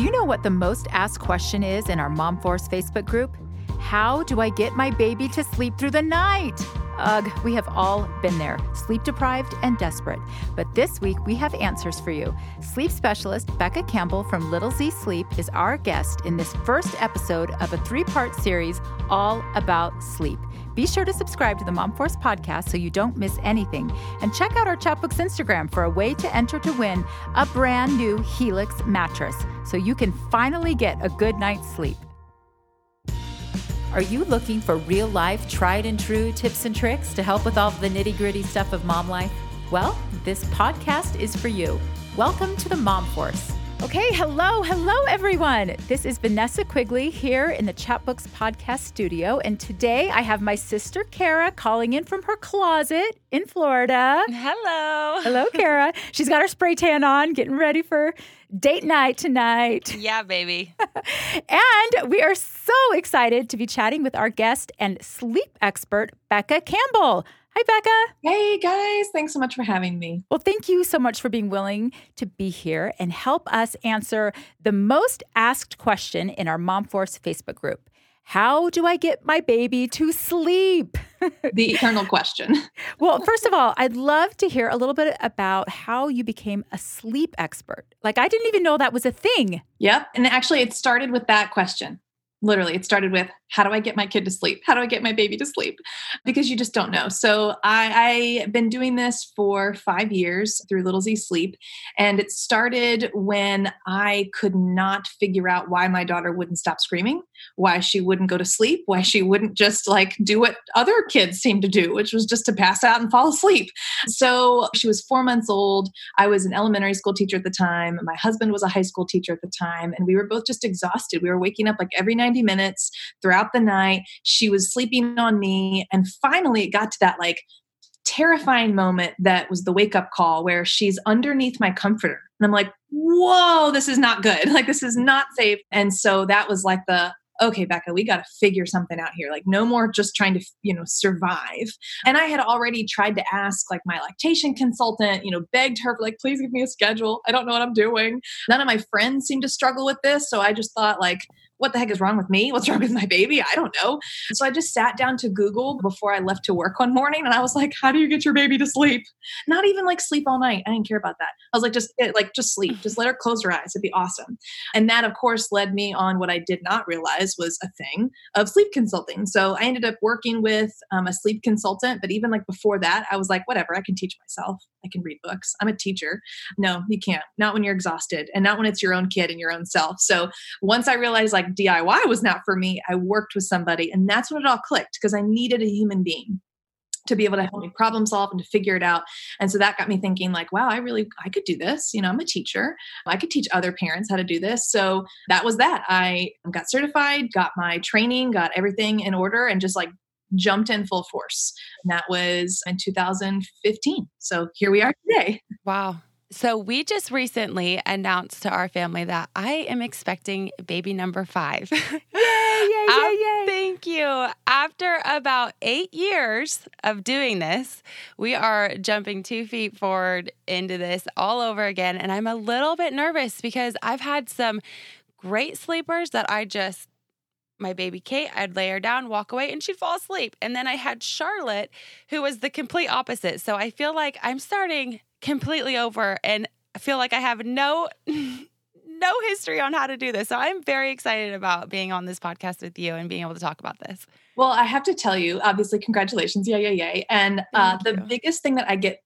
Do you know what the most asked question is in our Mom Force Facebook group? How do I get my baby to sleep through the night? Ugh, we have all been there, sleep deprived and desperate. But this week we have answers for you. Sleep specialist Becca Campbell from Little Z Sleep is our guest in this first episode of a three part series all about sleep. Be sure to subscribe to the Mom Force podcast so you don't miss anything. And check out our Chatbooks Instagram for a way to enter to win a brand new Helix mattress so you can finally get a good night's sleep. Are you looking for real life, tried and true tips and tricks to help with all the nitty gritty stuff of mom life? Well, this podcast is for you. Welcome to the Mom Force. Okay, hello, hello, everyone. This is Vanessa Quigley here in the Chatbooks podcast studio. And today I have my sister Kara calling in from her closet in Florida. Hello. Hello, Kara. She's got her spray tan on, getting ready for date night tonight. Yeah, baby. and we are so excited to be chatting with our guest and sleep expert, Becca Campbell. Hi, Becca. Hey, guys. Thanks so much for having me. Well, thank you so much for being willing to be here and help us answer the most asked question in our Mom Force Facebook group. How do I get my baby to sleep? the eternal question. well, first of all, I'd love to hear a little bit about how you became a sleep expert. Like, I didn't even know that was a thing. Yep. And actually, it started with that question literally it started with how do i get my kid to sleep? How do i get my baby to sleep? Because you just don't know. So I, i've been doing this for five years through little z sleep and it started when i could not figure out why my daughter wouldn't stop screaming why she wouldn't go to sleep why she wouldn't just like do what other kids seem to do which was just to pass out and fall asleep. So she was four months old. I was an elementary school teacher at the time. My husband was a high school teacher at the time and we were both just exhausted. We were waking up like every 90 minutes throughout the night. She was sleeping on me. And finally, it got to that like terrifying moment that was the wake up call where she's underneath my comforter. And I'm like, whoa, this is not good. Like, this is not safe. And so that was like the, okay, Becca, we got to figure something out here. Like, no more just trying to, you know, survive. And I had already tried to ask, like, my lactation consultant, you know, begged her, like, please give me a schedule. I don't know what I'm doing. None of my friends seem to struggle with this. So I just thought, like, what the heck is wrong with me? What's wrong with my baby? I don't know. So I just sat down to Google before I left to work one morning and I was like, how do you get your baby to sleep? Not even like sleep all night. I didn't care about that. I was like, just like just sleep. Just let her close her eyes. It'd be awesome. And that of course led me on what I did not realize was a thing of sleep consulting. So I ended up working with um, a sleep consultant, but even like before that, I was like, whatever, I can teach myself. I can read books. I'm a teacher. No, you can't. Not when you're exhausted and not when it's your own kid and your own self. So once I realized like DIY was not for me, I worked with somebody and that's when it all clicked because I needed a human being to be able to help me problem solve and to figure it out. And so that got me thinking like, wow, I really I could do this. You know, I'm a teacher. I could teach other parents how to do this. So that was that. I got certified, got my training, got everything in order and just like jumped in full force. And that was in 2015. So here we are today. Wow. So, we just recently announced to our family that I am expecting baby number five. Yay, yay, yay, um, yay. Thank you. After about eight years of doing this, we are jumping two feet forward into this all over again. And I'm a little bit nervous because I've had some great sleepers that I just my baby Kate, I'd lay her down, walk away, and she'd fall asleep. And then I had Charlotte, who was the complete opposite. So I feel like I'm starting completely over and I feel like I have no no history on how to do this. So I'm very excited about being on this podcast with you and being able to talk about this. Well, I have to tell you, obviously, congratulations. Yeah, yeah, yeah. And uh, the biggest thing that I get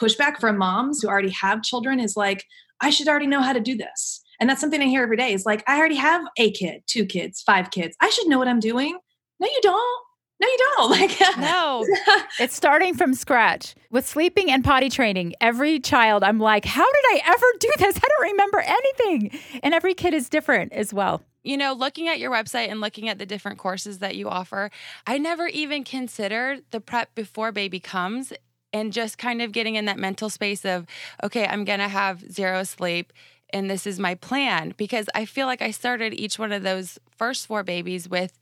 pushback from moms who already have children is like, I should already know how to do this. And that's something I hear every day. Is like, I already have a kid, two kids, five kids. I should know what I'm doing. No, you don't. No, you don't. Like, no. it's starting from scratch with sleeping and potty training. Every child, I'm like, how did I ever do this? I don't remember anything. And every kid is different as well. You know, looking at your website and looking at the different courses that you offer, I never even considered the prep before baby comes and just kind of getting in that mental space of, okay, I'm going to have zero sleep and this is my plan because I feel like I started each one of those first four babies with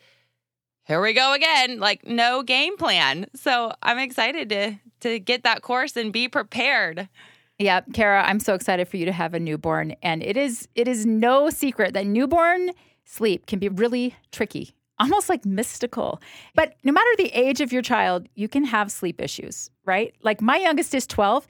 here we go again, like no game plan. So I'm excited to to get that course and be prepared. Yeah, Kara, I'm so excited for you to have a newborn and it is it is no secret that newborn sleep can be really tricky, almost like mystical. But no matter the age of your child, you can have sleep issues, right? Like my youngest is 12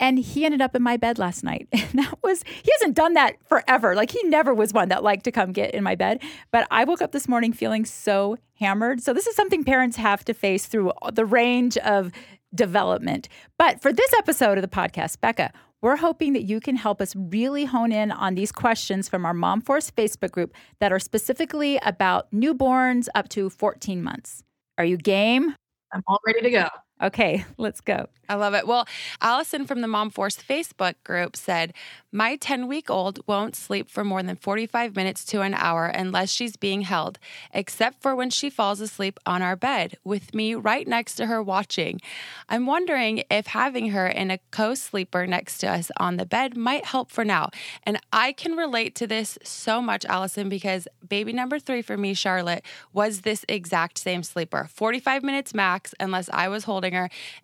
and he ended up in my bed last night. And that was, he hasn't done that forever. Like he never was one that liked to come get in my bed. But I woke up this morning feeling so hammered. So this is something parents have to face through the range of development. But for this episode of the podcast, Becca, we're hoping that you can help us really hone in on these questions from our Mom Force Facebook group that are specifically about newborns up to 14 months. Are you game? I'm all ready to go. Okay, let's go. I love it. Well, Allison from the Mom Force Facebook group said, My 10 week old won't sleep for more than 45 minutes to an hour unless she's being held, except for when she falls asleep on our bed with me right next to her watching. I'm wondering if having her in a co sleeper next to us on the bed might help for now. And I can relate to this so much, Allison, because baby number three for me, Charlotte, was this exact same sleeper 45 minutes max, unless I was holding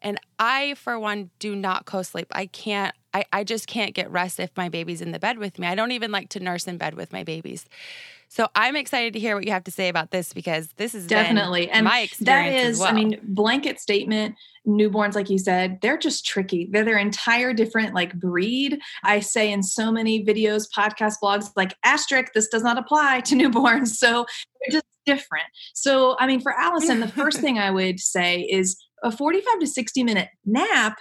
and I, for one, do not co sleep. I can't, I, I just can't get rest if my baby's in the bed with me. I don't even like to nurse in bed with my babies. So I'm excited to hear what you have to say about this because this is definitely and my experience. That is, well. I mean, blanket statement. Newborns, like you said, they're just tricky. They're their entire different like breed. I say in so many videos, podcasts, blogs, like asterisk, this does not apply to newborns. So they're just different. So I mean, for Allison, the first thing I would say is a 45 to 60 minute nap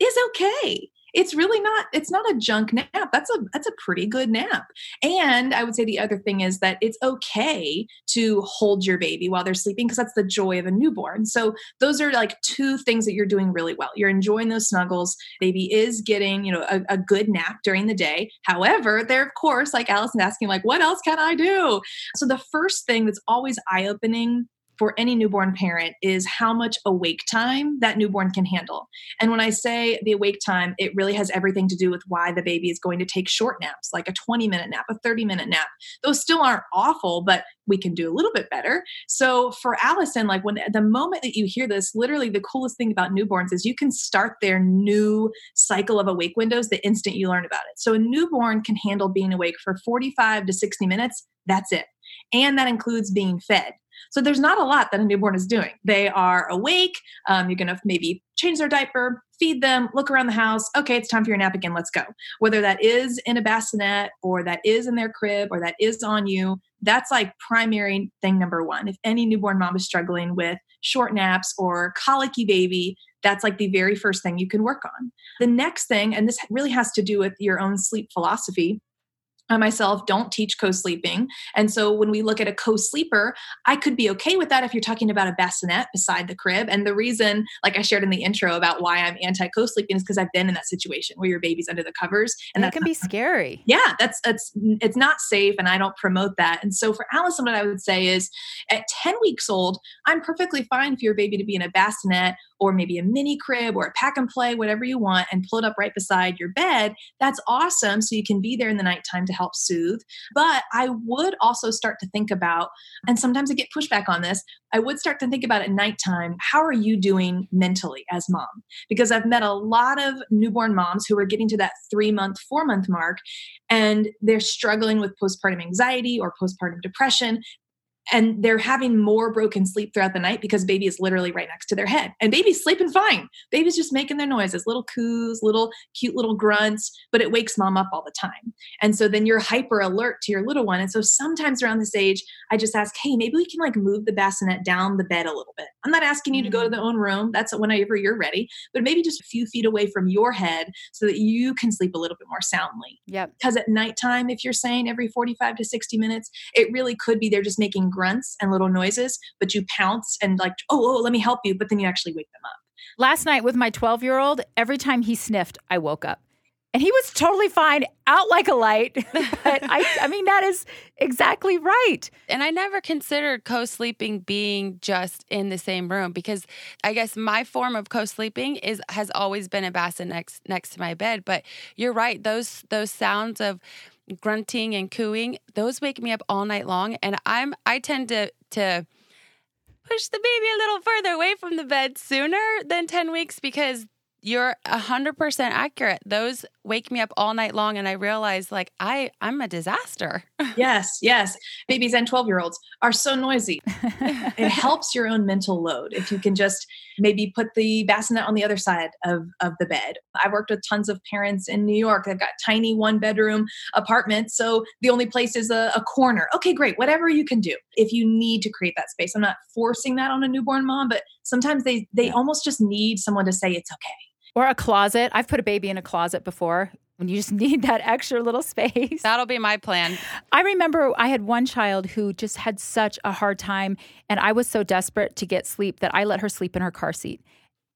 is okay. It's really not it's not a junk nap. That's a that's a pretty good nap. And i would say the other thing is that it's okay to hold your baby while they're sleeping because that's the joy of a newborn. So those are like two things that you're doing really well. You're enjoying those snuggles. Baby is getting you know a, a good nap during the day. However they're of course like allison asking like what else can i do? So the first thing that's always eye-opening for any newborn parent is how much awake time that newborn can handle. And when I say the awake time, it really has everything to do with why the baby is going to take short naps, like a 20 minute nap, a 30 minute nap. Those still aren't awful, but we can do a little bit better. So for Allison, like when the moment that you hear this, literally the coolest thing about newborns is you can start their new cycle of awake windows the instant you learn about it. So a newborn can handle being awake for 45 to 60 minutes. That's it. And that includes being fed. So there's not a lot that a newborn is doing. They are awake. Um, you're going to maybe change their diaper, feed them, look around the house. Okay, it's time for your nap again. Let's go. Whether that is in a bassinet or that is in their crib or that is on you, that's like primary thing number one. If any newborn mom is struggling with short naps or colicky baby, that's like the very first thing you can work on. The next thing, and this really has to do with your own sleep philosophy, I myself don't teach co sleeping. And so when we look at a co sleeper, I could be okay with that if you're talking about a bassinet beside the crib. And the reason, like I shared in the intro about why I'm anti co sleeping is because I've been in that situation where your baby's under the covers. And that can be scary. Yeah, that's, that's, it's not safe. And I don't promote that. And so for Allison, what I would say is at 10 weeks old, I'm perfectly fine for your baby to be in a bassinet or maybe a mini crib or a pack and play, whatever you want, and pull it up right beside your bed. That's awesome. So you can be there in the nighttime to help soothe. But I would also start to think about, and sometimes I get pushback on this, I would start to think about at nighttime, how are you doing mentally as mom? Because I've met a lot of newborn moms who are getting to that three month, four month mark, and they're struggling with postpartum anxiety or postpartum depression and they're having more broken sleep throughout the night because baby is literally right next to their head. And baby's sleeping fine. Baby's just making their noises little coos little cute little grunts but it wakes mom up all the time. And so then you're hyper alert to your little one. And so sometimes around this age i just ask hey maybe we can like move the bassinet down the bed a little bit. I'm not asking you to go to mm. the own room. That's whenever you're ready. But maybe just a few feet away from your head so that you can sleep a little bit more soundly. Yeah because at nighttime if you're saying every 45 to 60 minutes it really could be they're just making grunts and little noises, but you pounce and like, oh, oh, let me help you, but then you actually wake them up. Last night with my 12 year old, every time he sniffed, I woke up. And he was totally fine, out like a light. but I, I mean, that is exactly right. And I never considered co sleeping being just in the same room because I guess my form of co sleeping is has always been a bassinet next next to my bed. But you're right; those those sounds of grunting and cooing, those wake me up all night long. And I'm I tend to to push the baby a little further away from the bed sooner than 10 weeks because you're 100% accurate. Those wake me up all night long and I realize like I I'm a disaster. yes, yes. Babies and 12-year-olds are so noisy. it helps your own mental load if you can just maybe put the bassinet on the other side of of the bed. I've worked with tons of parents in New York They've got tiny one bedroom apartments, so the only place is a, a corner. Okay, great. Whatever you can do. If you need to create that space. I'm not forcing that on a newborn mom, but sometimes they they yeah. almost just need someone to say it's okay or a closet. I've put a baby in a closet before when you just need that extra little space. That'll be my plan. I remember I had one child who just had such a hard time, and I was so desperate to get sleep that I let her sleep in her car seat.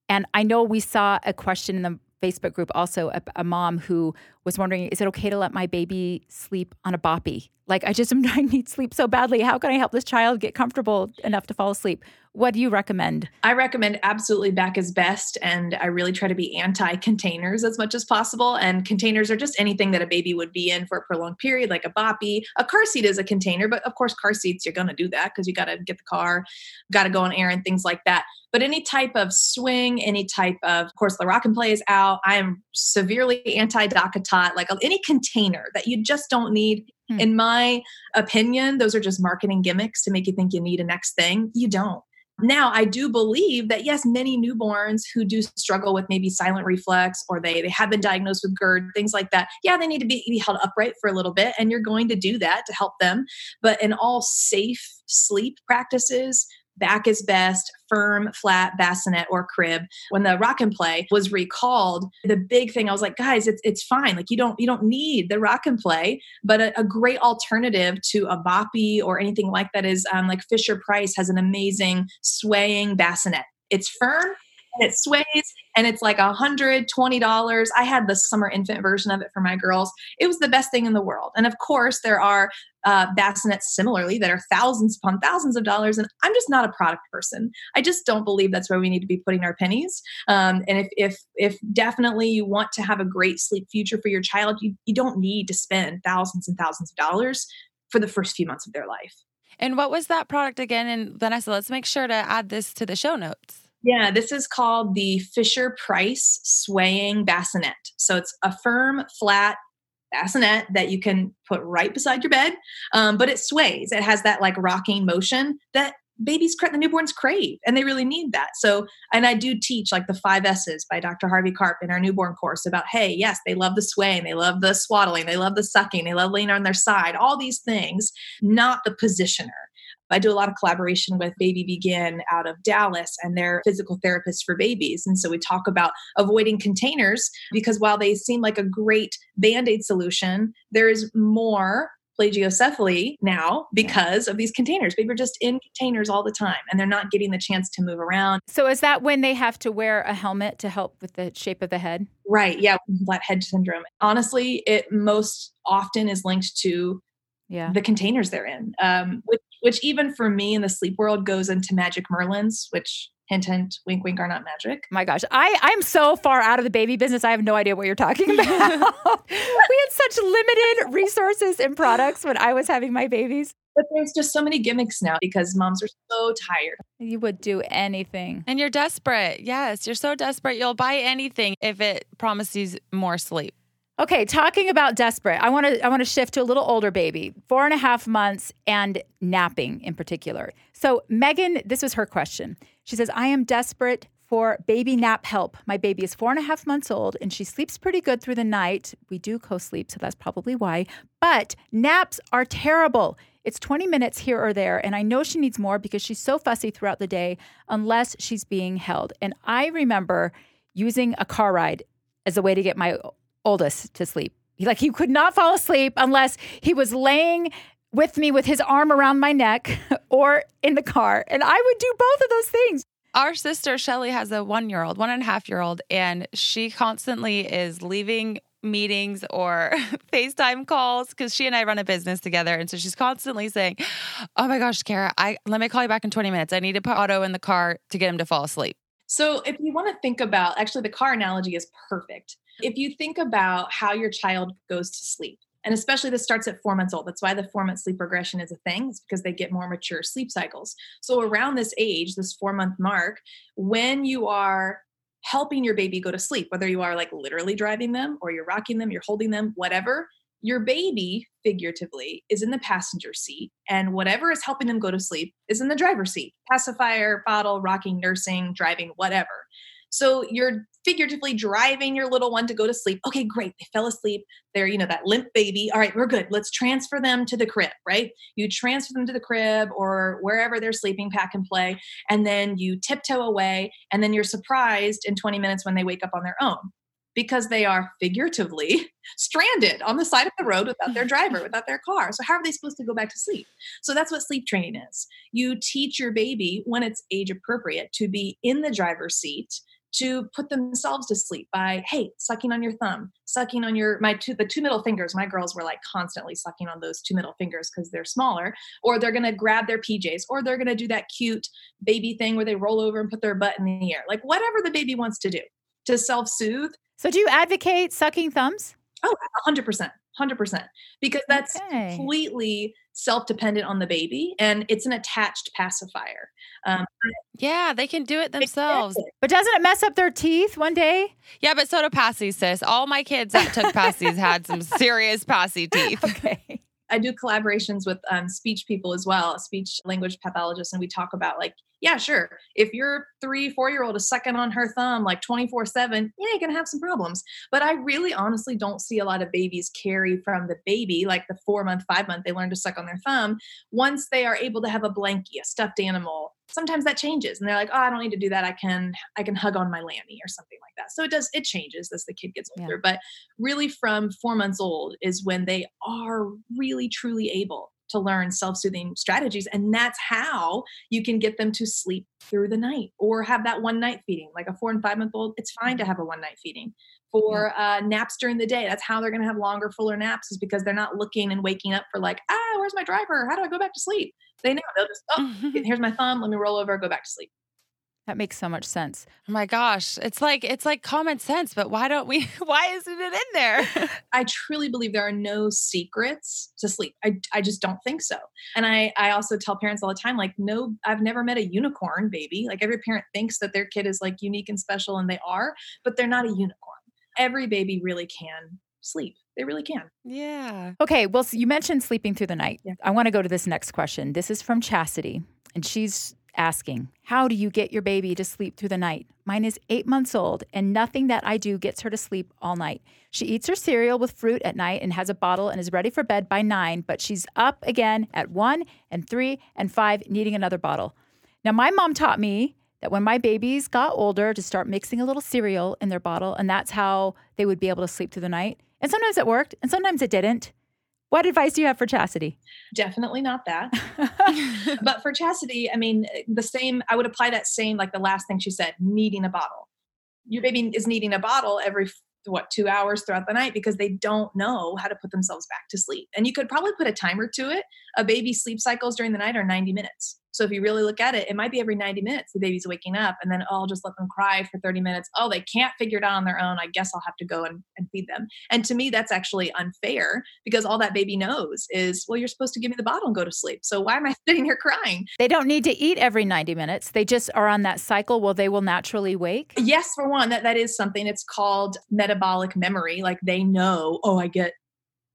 And I know we saw a question in the Facebook group also a, a, mom who was wondering, is it okay to let my baby sleep on a boppy? Like, I just I need sleep so badly. How can I help this child get comfortable enough to fall asleep? What do you recommend? I recommend absolutely back is best. And I really try to be anti containers as much as possible. And containers are just anything that a baby would be in for a prolonged period, like a boppy. A car seat is a container, but of course, car seats, you're going to do that because you got to get the car, got to go on air and things like that. But any type of swing, any type of, of course, the rock and play is out. I am severely anti DockATot, like any container that you just don't need. Hmm. In my opinion, those are just marketing gimmicks to make you think you need a next thing. You don't. Now, I do believe that yes, many newborns who do struggle with maybe silent reflux or they, they have been diagnosed with GERD, things like that, yeah, they need to be, be held upright for a little bit, and you're going to do that to help them. But in all safe sleep practices, back is best, firm, flat, bassinet, or crib. When the rock and play was recalled, the big thing I was like, guys, it's it's fine. Like you don't you don't need the rock and play, but a, a great alternative to a boppy or anything like that is um, like Fisher Price has an amazing swaying bassinet. It's firm and it sways and it's like a $120. I had the summer infant version of it for my girls. It was the best thing in the world. And of course, there are uh, bassinets similarly that are thousands upon thousands of dollars. And I'm just not a product person. I just don't believe that's where we need to be putting our pennies. Um, and if, if, if definitely you want to have a great sleep future for your child, you, you don't need to spend thousands and thousands of dollars for the first few months of their life. And what was that product again? And Vanessa, let's make sure to add this to the show notes. Yeah, this is called the Fisher Price Swaying Bassinet. So it's a firm, flat bassinet that you can put right beside your bed, um, but it sways. It has that like rocking motion that babies, the newborns crave, and they really need that. So, and I do teach like the five S's by Dr. Harvey Karp in our newborn course about, hey, yes, they love the swaying, they love the swaddling, they love the sucking, they love laying on their side, all these things, not the positioner. I do a lot of collaboration with Baby Begin out of Dallas and they're physical therapists for babies. And so we talk about avoiding containers because while they seem like a great band aid solution, there is more plagiocephaly now because of these containers. Babies are just in containers all the time and they're not getting the chance to move around. So is that when they have to wear a helmet to help with the shape of the head? Right. Yeah. Flat head syndrome. Honestly, it most often is linked to yeah. the containers they're in, um, which, which even for me in the sleep world goes into magic merlins, which hint hint wink wink are not magic. My gosh i i'm so far out of the baby business i have no idea what you're talking about. We had such limited resources and products when i was having my babies. But there's just so many gimmicks now because moms are so tired. You would do anything. And you're desperate. Yes you're so desperate. You'll buy anything if it promises more sleep Okay, talking about desperate, I want to I want to shift to a little older baby, four and a half months, and napping in particular. So Megan, this was her question. She says, "I am desperate for baby nap help. My baby is four and a half months old, and she sleeps pretty good through the night. We do co-sleep, so that's probably why. But naps are terrible." It's 20 minutes here or there, and I know she needs more because she's so fussy throughout the day unless she's being held. And I remember using a car ride as a way to get my oldest to sleep. He, like he could not fall asleep unless he was laying with me with his arm around my neck or in the car. And I would do both of those things. Our sister Shelly has a one year old, one and a half year old, and she constantly is leaving meetings or FaceTime calls because she and I run a business together. And so she's constantly saying, Oh my gosh, Kara, I let me call you back in 20 minutes. I need to put Otto in the car to get him to fall asleep. So if you want to think about actually the car analogy is perfect if you think about how your child goes to sleep, and especially this starts at four months old. That's why the four month sleep regression is a thing. It's because they get more mature sleep cycles. So around this age, this four month mark, when you are helping your baby go to sleep, whether you are like literally driving them or you're rocking them, you're holding them, whatever. Your baby, figuratively, is in the passenger seat, and whatever is helping them go to sleep is in the driver's seat pacifier, bottle, rocking, nursing, driving, whatever. So you're figuratively driving your little one to go to sleep. Okay, great. They fell asleep. They're, you know, that limp baby. All right, we're good. Let's transfer them to the crib, right? You transfer them to the crib or wherever they're sleeping, pack and play. And then you tiptoe away. And then you're surprised in 20 minutes when they wake up on their own because they are figuratively stranded on the side of the road without their driver, without their car. So, how are they supposed to go back to sleep? So, that's what sleep training is. You teach your baby when it's age appropriate to be in the driver's seat to put themselves to sleep by hey sucking on your thumb sucking on your my two the two middle fingers. My girls were like constantly sucking on those two middle fingers because they're smaller. Or they're going to grab their pjs or they're going to do that cute baby thing where they roll over and put their butt in the air. Like whatever the baby wants to do to self-soothe. So do you advocate sucking thumbs? Oh 100% 100% because that's okay. completely self-dependent on the baby and it's an attached pacifier um, yeah they can do it themselves. But doesn't it mess up their teeth one day? Yeah but so do passy sis. All my kids that took passies had some serious passy teeth. Okay I do collaborations with um, speech people as well, speech language pathologists, and we talk about like, yeah, sure. If your three, four year old is sucking on her thumb like 24 7, yeah, you're to have some problems. But I really honestly don't see a lot of babies carry from the baby, like the four month, five month, they learn to suck on their thumb. Once they are able to have a blankie, a stuffed animal, sometimes that changes and they're like, oh, I don't need to do that. I can, I can hug on my lammy or something like that. So it does, it changes as the kid gets older. Yeah. But really from four months old is when they are really truly able to learn self-soothing strategies and that's how you can get them to sleep through the night or have that one night feeding like a four and five month old it's fine to have a one night feeding. For uh, naps during the day that's how they're going to have longer fuller naps is because they're not looking and waking up for like ah where's my driver? How do i go back to sleep? They know they'll just oh here's my thumb let me roll over go back to sleep that makes so much sense. Oh my gosh. It's like it's like common sense, but why don't we why isn't it in there? I truly believe there are no secrets to sleep. I, I just don't think so. And I I also tell parents all the time like no I've never met a unicorn baby. Like every parent thinks that their kid is like unique and special and they are, but they're not a unicorn. Every baby really can sleep. They really can. Yeah. Okay, well so you mentioned sleeping through the night. Yeah. I want to go to this next question. This is from Chastity and she's asking, How do you get your baby to sleep through the night? Mine is eight months old, and nothing that I do gets her to sleep all night. She eats her cereal with fruit at night and has a bottle and is ready for bed by nine, but she's up again at one and three and five, needing another bottle. Now, my mom taught me that when my babies got older, to start mixing a little cereal in their bottle, and that's how they would be able to sleep through the night. And sometimes it worked, and sometimes it didn't. What advice do you have for chastity? Definitely not that. but for chastity, I mean, the same, I would apply that same, like the last thing she said, needing a bottle. Your baby is needing a bottle every, what, two hours throughout the night because they don't know how to put themselves back to sleep. And you could probably put a timer to it. A baby's sleep cycles during the night are 90 minutes. So if you really look at it, it might be every 90 minutes the baby's waking up and then oh, I'll just let them cry for 30 minutes. Oh, they can't figure it out on their own. I guess I'll have to go and, and feed them. And to me, that's actually unfair because all that baby knows is, well, you're supposed to give me the bottle and go to sleep. So why am I sitting here crying? They don't need to eat every 90 minutes. They just are on that cycle Well, they will naturally wake. Yes, for one, that, that is something. It's called metabolic memory. Like they know, oh, I get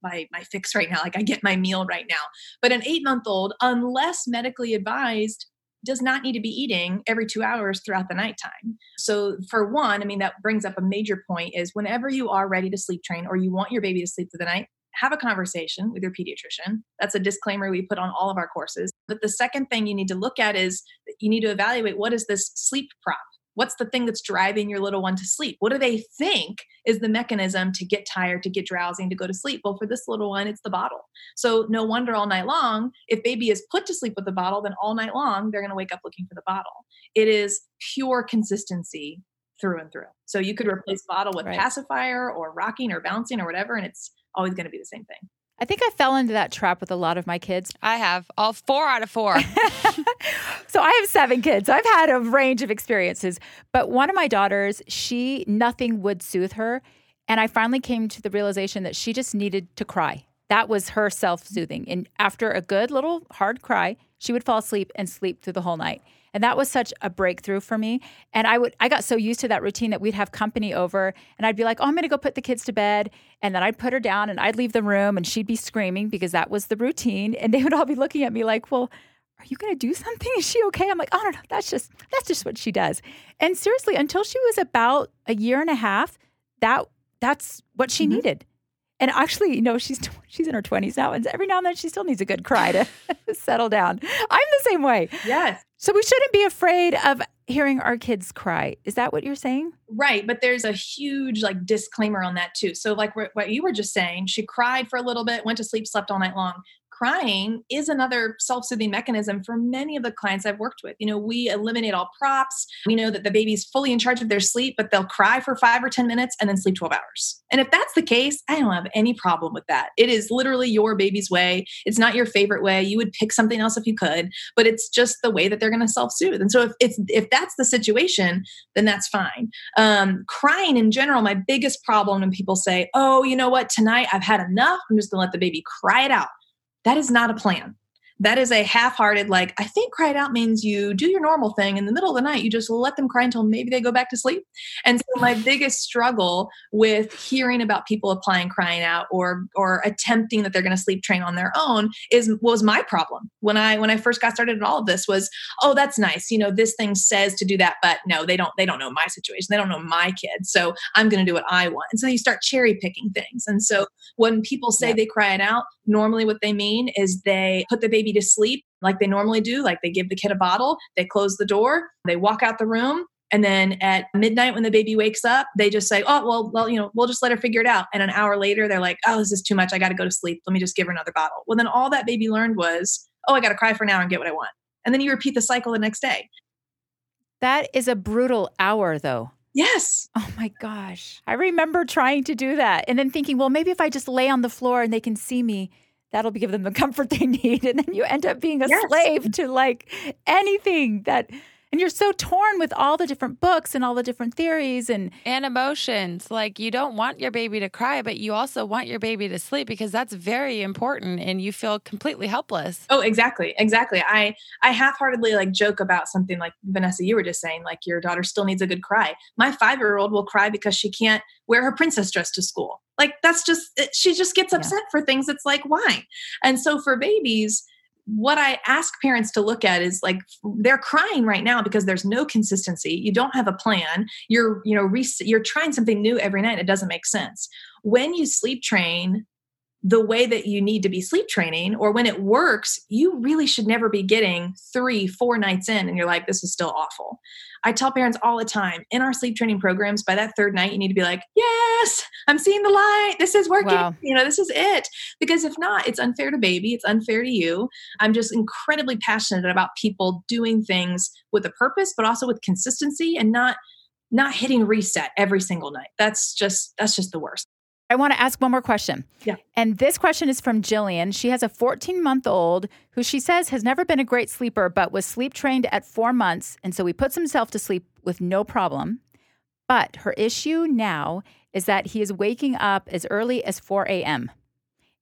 my my fix right now like i get my meal right now but an eight month old unless medically advised does not need to be eating every two hours throughout the nighttime. So, for one, I mean, that brings up a major point is whenever you are ready to sleep train or you want your baby to sleep through the night, have a conversation with your pediatrician. That's a disclaimer we put on all of our courses. But the second thing you need to look at is you need to evaluate what is this sleep prop? What's the thing that's driving your little one to sleep? What do they think is the mechanism to get tired, to get drowsy, to go to sleep? Well, for this little one, it's the bottle. So no wonder all night long, if baby is put to sleep with the bottle, then all night long they're going to wake up looking for the bottle. It is pure consistency through and through. So you could replace bottle with right. pacifier or rocking or bouncing or whatever, and it's always going to be the same thing. I think I fell into that trap with a lot of my kids. I have all four out of four. I have seven kids. I've had a range of experiences. But one of my daughters, she, nothing would soothe her. And I finally came to the realization that she just needed to cry. That was her self soothing. And after a good little hard cry, she would fall asleep and sleep through the whole night. And that was such a breakthrough for me. And I would I got so used to that routine that we'd have company over and I'd be like, "Oh, I'm going to go put the kids to bed." And then I'd put her down and I'd leave the room and she'd be screaming because that was the routine and they would all be looking at me like, "Well, are you going to do something? Is she okay?" I'm like, "I don't know. That's just that's just what she does." And seriously, until she was about a year and a half, that that's what she mm-hmm. needed. And actually, you know, she's she's in her twenties now, and every now and then she still needs a good cry to settle down. I'm the same way. Yes. So we shouldn't be afraid of hearing our kids cry. Is that what you're saying? Right, but there's a huge like disclaimer on that too. So like what you were just saying, she cried for a little bit, went to sleep, slept all night long crying is another self-soothing mechanism for many of the clients I've worked with. You know, we eliminate all props. We know that the baby's fully in charge of their sleep, but they'll cry for 5 or 10 minutes and then sleep 12 hours. And if that's the case, I don't have any problem with that. It is literally your baby's way. It's not your favorite way. You would pick something else if you could, but it's just the way that they're going to self-soothe. And so if it's if that's the situation, then that's fine. Um, crying in general, my biggest problem when people say, "Oh, you know what? Tonight I've had enough. I'm just going to let the baby cry it out." That is not a plan that is a half-hearted like i think cry it out means you do your normal thing. In the middle of the night you just let them cry until maybe they go back to sleep. And so my biggest struggle with hearing about people applying crying out or or attempting that they're going to sleep train on their own is was my problem. When i when i first got started in all of this was oh that's nice. You know this thing says to do that but no they don't they don't know my situation. They don't know my kids so i'm going to do what i want. And so you start cherry picking things. And so when people say they cry it out normally what they mean is they put the baby to sleep like they normally do. Like they give the kid a bottle, they close the door, they walk out the room. And then at midnight, when the baby wakes up, they just say, "Oh, well, well, you know, we'll just let her figure it out." And an hour later, they're like, "Oh, this is too much. I got to go to sleep. Let me just give her another bottle." Well, then all that baby learned was, "Oh, I got to cry for an hour and get what I want." And then you repeat the cycle the next day. That is a brutal hour, though. Yes. Oh my gosh. I remember trying to do that and then thinking, well, maybe if I just lay on the floor and they can see me, that'll give them the comfort they need. And then you end up being a yes. slave to like anything that and you're so torn with all the different books and all the different theories and and emotions. Like you don't want your baby to cry but you also want your baby to sleep because that's very important and you feel completely helpless. Oh exactly. Exactly. I i half-heartedly like joke about something like vanessa you were just saying like your daughter still needs a good cry. My five-year-old will cry because she can't wear her princess dress to school. Like that's just she just gets upset yeah. for things it's like why? And so for babies what I ask parents to look at is like they're crying right now because there's no consistency. You don't have a plan. You're, you know, re- you're trying something new every night. It doesn't make sense. When you sleep train, the way that you need to be sleep training or when it works you really should never be getting three four nights in and you're like this is still awful. I tell parents all the time in our sleep training programs by that third night you need to be like yes i'm seeing the light. This is working. Wow. you know this is it. Because if not it's unfair to baby it's unfair to you. I'm just incredibly passionate about people doing things with a purpose but also with consistency and not not hitting reset every single night. That's just that's just the worst I want to ask one more question. Yeah. And this question is from Jillian. She has a 14 month old who she says has never been a great sleeper, but was sleep trained at four months. And so he puts himself to sleep with no problem. But her issue now is that he is waking up as early as 4 a.m.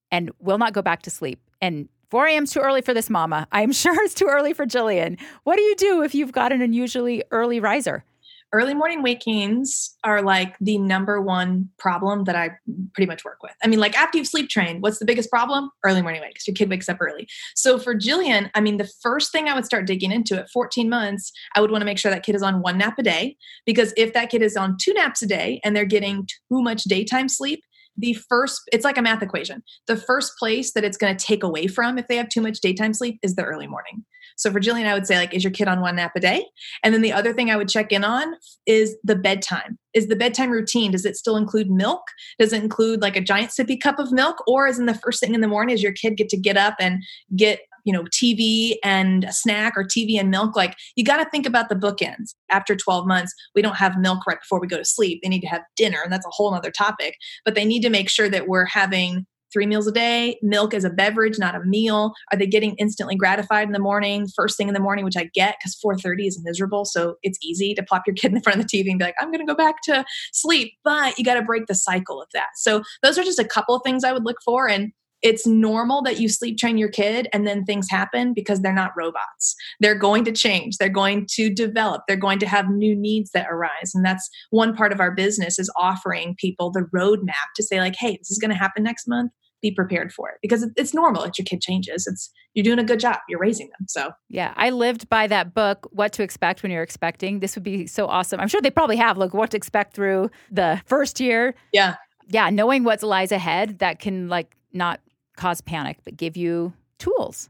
and will not go back to sleep. And 4 a.m. is too early for this mama. I'm sure it's too early for Jillian. What do you do if you've got an unusually early riser? Early morning wakings are like the number one problem that I pretty much work with. I mean, like after you've sleep trained, what's the biggest problem? Early morning wakes. Your kid wakes up early. So for Jillian, I mean, the first thing I would start digging into at 14 months, I would want to make sure that kid is on one nap a day. Because if that kid is on two naps a day and they're getting too much daytime sleep, the first it's like a math equation the first place that it's going to take away from if they have too much daytime sleep is the early morning so for Jillian, I would say like, is your kid on one nap a day? And then the other thing I would check in on is the bedtime. Is the bedtime routine? Does it still include milk? Does it include like a giant sippy cup of milk? Or is in the first thing in the morning, is your kid get to get up and get you know tv and a snack or tv and milk like you got to think about the bookends after 12 months we don't have milk right before we go to sleep they need to have dinner and that's a whole other topic but they need to make sure that we're having three meals a day, milk as a beverage, not a meal? Are they getting instantly gratified in the morning, first thing in the morning, which I get because 4:30 is miserable. So it's easy to plop your kid in front of the TV and be like, I'm gonna go back to sleep. But you got to break the cycle of that. So those are just a couple of things I would look for. And it's normal that you sleep train your kid and then things happen because they're not robots. They're going to change, they're going to develop, they're going to have new needs that arise. And that's one part of our business is offering people the roadmap to say, like, hey, this is going to happen next month. Be prepared for it because it's normal that your kid changes. It's you're doing a good job. You're raising them. So yeah, I lived by that book, What to Expect When You're Expecting. This would be so awesome. I'm sure they probably have like what to expect through the first year. Yeah, yeah, knowing what lies ahead that can like not cause panic, but give you tools.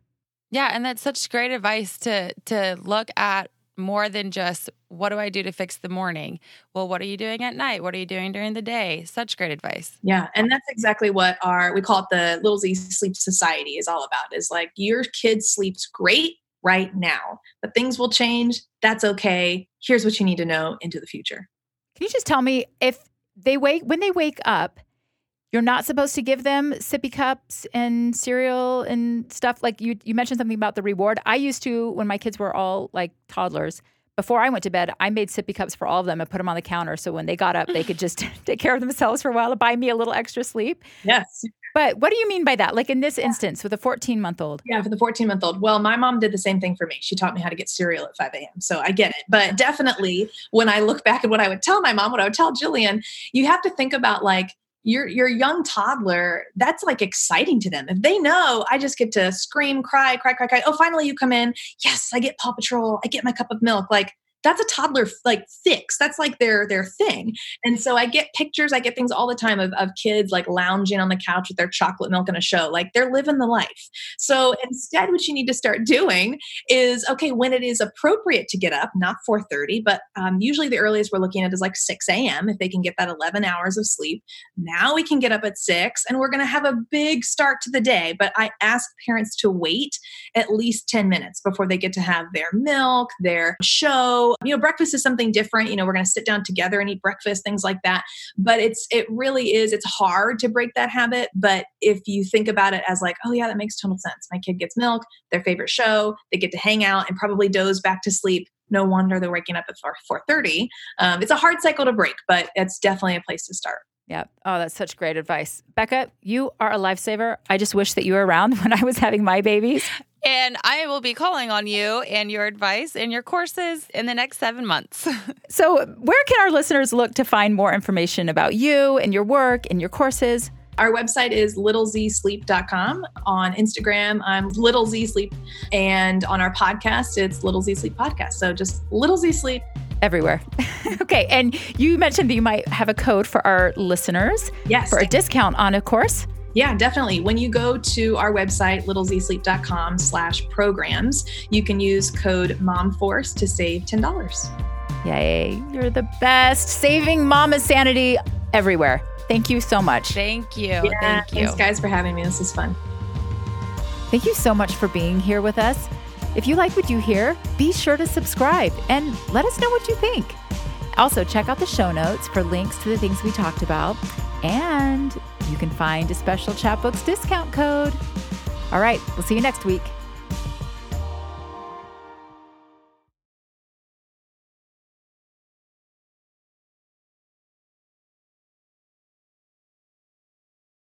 Yeah, and that's such great advice to to look at more than just what do I do to fix the morning? Well, what are you doing at night? What are you doing during the day? Such great advice. Yeah, and that's exactly what our we call it the Little Z Sleep Society is all about. Is like your kid sleeps great right now, but things will change. That's okay. Here's what you need to know into the future. Can you just tell me if they wake when they wake up? You're not supposed to give them sippy cups and cereal and stuff. Like you, you mentioned something about the reward. I used to when my kids were all like toddlers. Before I went to bed, I made sippy cups for all of them and put them on the counter. So when they got up, they could just take care of themselves for a while to buy me a little extra sleep. Yes. But what do you mean by that? Like in this instance with a 14 month old? Yeah, for the 14 month old. Well, my mom did the same thing for me. She taught me how to get cereal at 5 a.m. So I get it. But definitely, when I look back at what I would tell my mom, what I would tell Jillian, you have to think about like, your your young toddler that's like exciting to them. If they know i just get to scream cry cry cry cry oh finally you come in. Yes i get paw patrol. I get my cup of milk. Like that's a toddler like fix. That's like their their thing. And so i get pictures i get things all the time of, of kids like lounging on the couch with their chocolate milk in a show. Like they're living the life. So instead what you need to start doing is okay when it is appropriate to get up not 4.30 but um, usually the earliest we're looking at is like 6 a.m if they can get that 11 hours of sleep. Now we can get up at 6 and we're going to have a big start to the day but i ask parents to wait at least 10 minutes before they get to have their milk their show you know, breakfast is something different. You know, we're going to sit down together and eat breakfast, things like that. But it's, it really is, it's hard to break that habit. But if you think about it as like, oh, yeah, that makes total sense. My kid gets milk, their favorite show, they get to hang out and probably doze back to sleep. No wonder they're waking up at 4 4:30. Um, it's a hard cycle to break, but it's definitely a place to start. Yeah. Oh, that's such great advice. Becca, you are a lifesaver. I just wish that you were around when I was having my babies. And I will be calling on you and your advice and your courses in the next seven months. so, where can our listeners look to find more information about you and your work and your courses? Our website is littlezsleep.com. On Instagram, I'm Little Z Sleep. And on our podcast, it's Little Z Sleep Podcast. So just Little Z Sleep everywhere. okay. And you mentioned that you might have a code for our listeners. Yes. For a discount on a course. Yeah, definitely. When you go to our website, littlezsleep.com slash programs, you can use code MOMFORCE to save $10. Yay. You're the best. Saving mama sanity everywhere. Thank you so much. Thank you. Yeah, Thank you. Thanks, guys, for having me. This is fun. Thank you so much for being here with us. If you like what you hear, be sure to subscribe and let us know what you think. Also, check out the show notes for links to the things we talked about, and you can find a special Chatbooks discount code. All right, we'll see you next week.